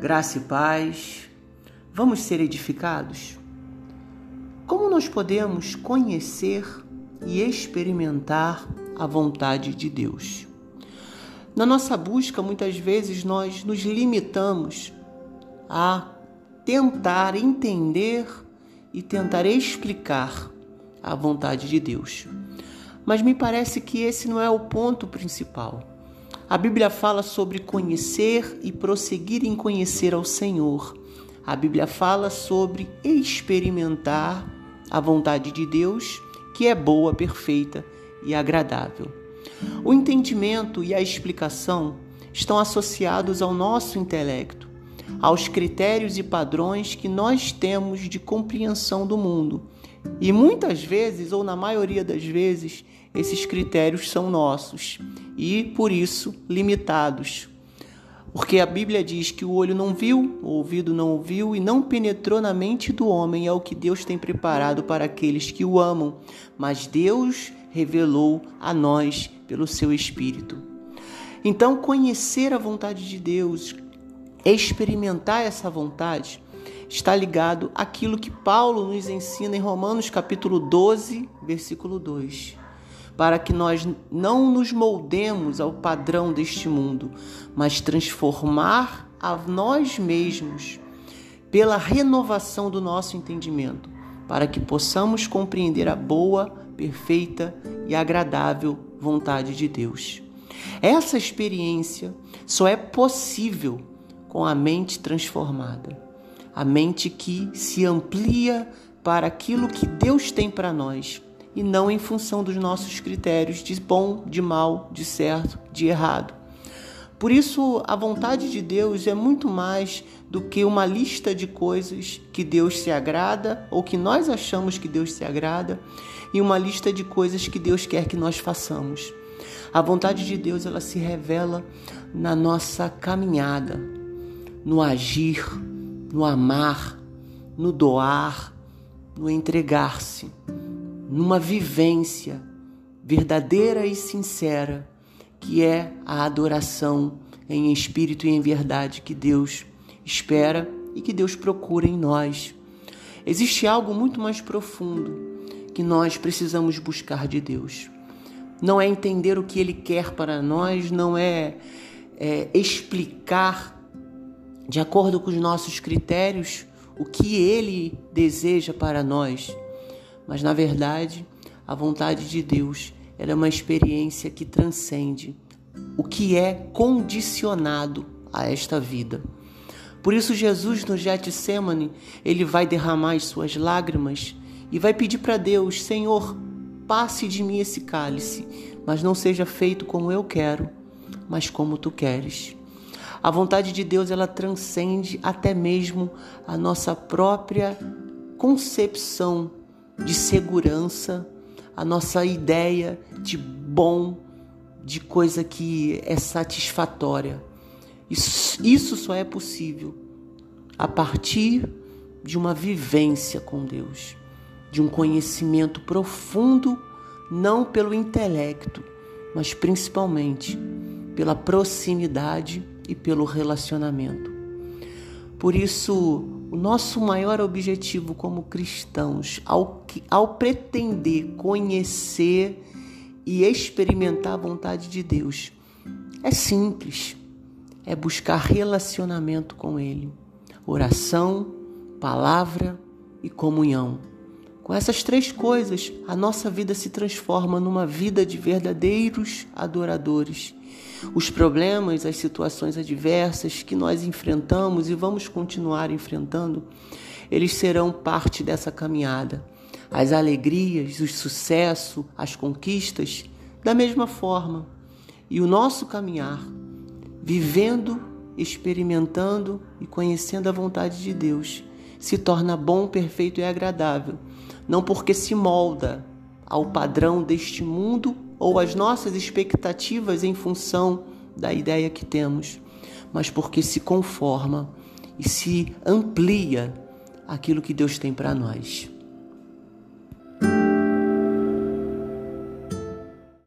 Graça e paz. Vamos ser edificados? Como nós podemos conhecer e experimentar a vontade de Deus? Na nossa busca, muitas vezes nós nos limitamos a tentar entender e tentar explicar a vontade de Deus. Mas me parece que esse não é o ponto principal. A Bíblia fala sobre conhecer e prosseguir em conhecer ao Senhor. A Bíblia fala sobre experimentar a vontade de Deus, que é boa, perfeita e agradável. O entendimento e a explicação estão associados ao nosso intelecto, aos critérios e padrões que nós temos de compreensão do mundo. E muitas vezes, ou na maioria das vezes, esses critérios são nossos e, por isso, limitados. Porque a Bíblia diz que o olho não viu, o ouvido não ouviu e não penetrou na mente do homem é o que Deus tem preparado para aqueles que o amam, mas Deus revelou a nós pelo seu Espírito. Então, conhecer a vontade de Deus, experimentar essa vontade, está ligado àquilo que Paulo nos ensina em Romanos capítulo 12, versículo 2 para que nós não nos moldemos ao padrão deste mundo, mas transformar a nós mesmos pela renovação do nosso entendimento, para que possamos compreender a boa, perfeita e agradável vontade de Deus. Essa experiência só é possível com a mente transformada, a mente que se amplia para aquilo que Deus tem para nós e não em função dos nossos critérios de bom, de mal, de certo, de errado. Por isso, a vontade de Deus é muito mais do que uma lista de coisas que Deus se agrada ou que nós achamos que Deus se agrada e uma lista de coisas que Deus quer que nós façamos. A vontade de Deus ela se revela na nossa caminhada, no agir, no amar, no doar, no entregar-se numa vivência verdadeira e sincera, que é a adoração em espírito e em verdade que Deus espera e que Deus procura em nós. Existe algo muito mais profundo que nós precisamos buscar de Deus. Não é entender o que Ele quer para nós, não é, é explicar de acordo com os nossos critérios o que Ele deseja para nós mas na verdade, a vontade de Deus é uma experiência que transcende o que é condicionado a esta vida. Por isso Jesus no Getsemane, ele vai derramar as suas lágrimas e vai pedir para Deus, Senhor, passe de mim esse cálice, mas não seja feito como eu quero, mas como tu queres. A vontade de Deus ela transcende até mesmo a nossa própria concepção de segurança, a nossa ideia de bom, de coisa que é satisfatória. Isso, isso só é possível a partir de uma vivência com Deus, de um conhecimento profundo, não pelo intelecto, mas principalmente pela proximidade e pelo relacionamento. Por isso, o nosso maior objetivo como cristãos, ao, ao pretender conhecer e experimentar a vontade de Deus, é simples: é buscar relacionamento com Ele, oração, palavra e comunhão. Com essas três coisas, a nossa vida se transforma numa vida de verdadeiros adoradores os problemas, as situações adversas que nós enfrentamos e vamos continuar enfrentando, eles serão parte dessa caminhada. As alegrias, o sucesso, as conquistas, da mesma forma. E o nosso caminhar, vivendo, experimentando e conhecendo a vontade de Deus, se torna bom, perfeito e agradável, não porque se molda ao padrão deste mundo ou as nossas expectativas em função da ideia que temos, mas porque se conforma e se amplia aquilo que Deus tem para nós.